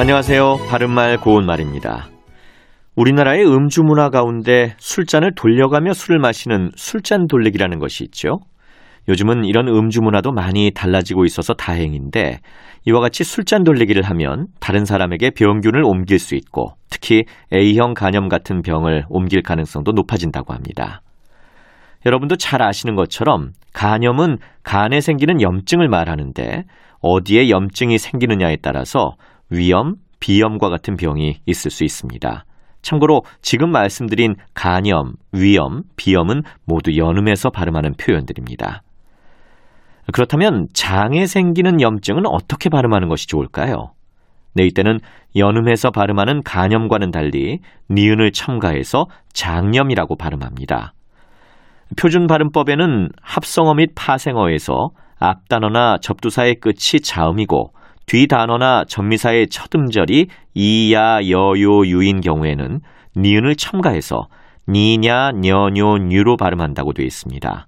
안녕하세요. 바른말 고운말입니다. 우리나라의 음주 문화 가운데 술잔을 돌려가며 술을 마시는 술잔 돌리기라는 것이 있죠. 요즘은 이런 음주 문화도 많이 달라지고 있어서 다행인데 이와 같이 술잔 돌리기를 하면 다른 사람에게 병균을 옮길 수 있고 특히 A형 간염 같은 병을 옮길 가능성도 높아진다고 합니다. 여러분도 잘 아시는 것처럼 간염은 간에 생기는 염증을 말하는데 어디에 염증이 생기느냐에 따라서 위염, 비염과 같은 병이 있을 수 있습니다. 참고로 지금 말씀드린 간염, 위염, 비염은 모두 연음에서 발음하는 표현들입니다. 그렇다면 장에 생기는 염증은 어떻게 발음하는 것이 좋을까요? 네, 이때는 연음해서 발음하는 간염과는 달리 니은을 첨가해서 장염이라고 발음합니다. 표준 발음법에는 합성어 및 파생어에서 앞단어나 접두사의 끝이 자음이고 뒤 단어나 전미사의 첫 음절이 이야, 여요, 유인 경우에는 니은을 첨가해서 니냐, 녀뇨, 뉴로 발음한다고 되어 있습니다.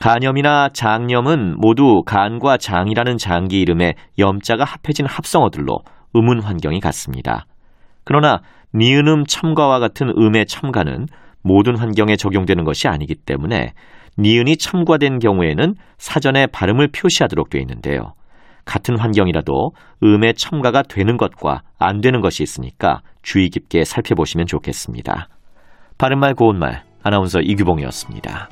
간염이나 장염은 모두 간과 장이라는 장기 이름에 염자가 합해진 합성어들로 음운 환경이 같습니다. 그러나 니은음 첨가와 같은 음의 첨가는 모든 환경에 적용되는 것이 아니기 때문에 니은이 첨가된 경우에는 사전에 발음을 표시하도록 되어 있는데요. 같은 환경이라도 음의 첨가가 되는 것과 안 되는 것이 있으니까 주의 깊게 살펴보시면 좋겠습니다. 바른말 고운말 아나운서 이규봉이었습니다.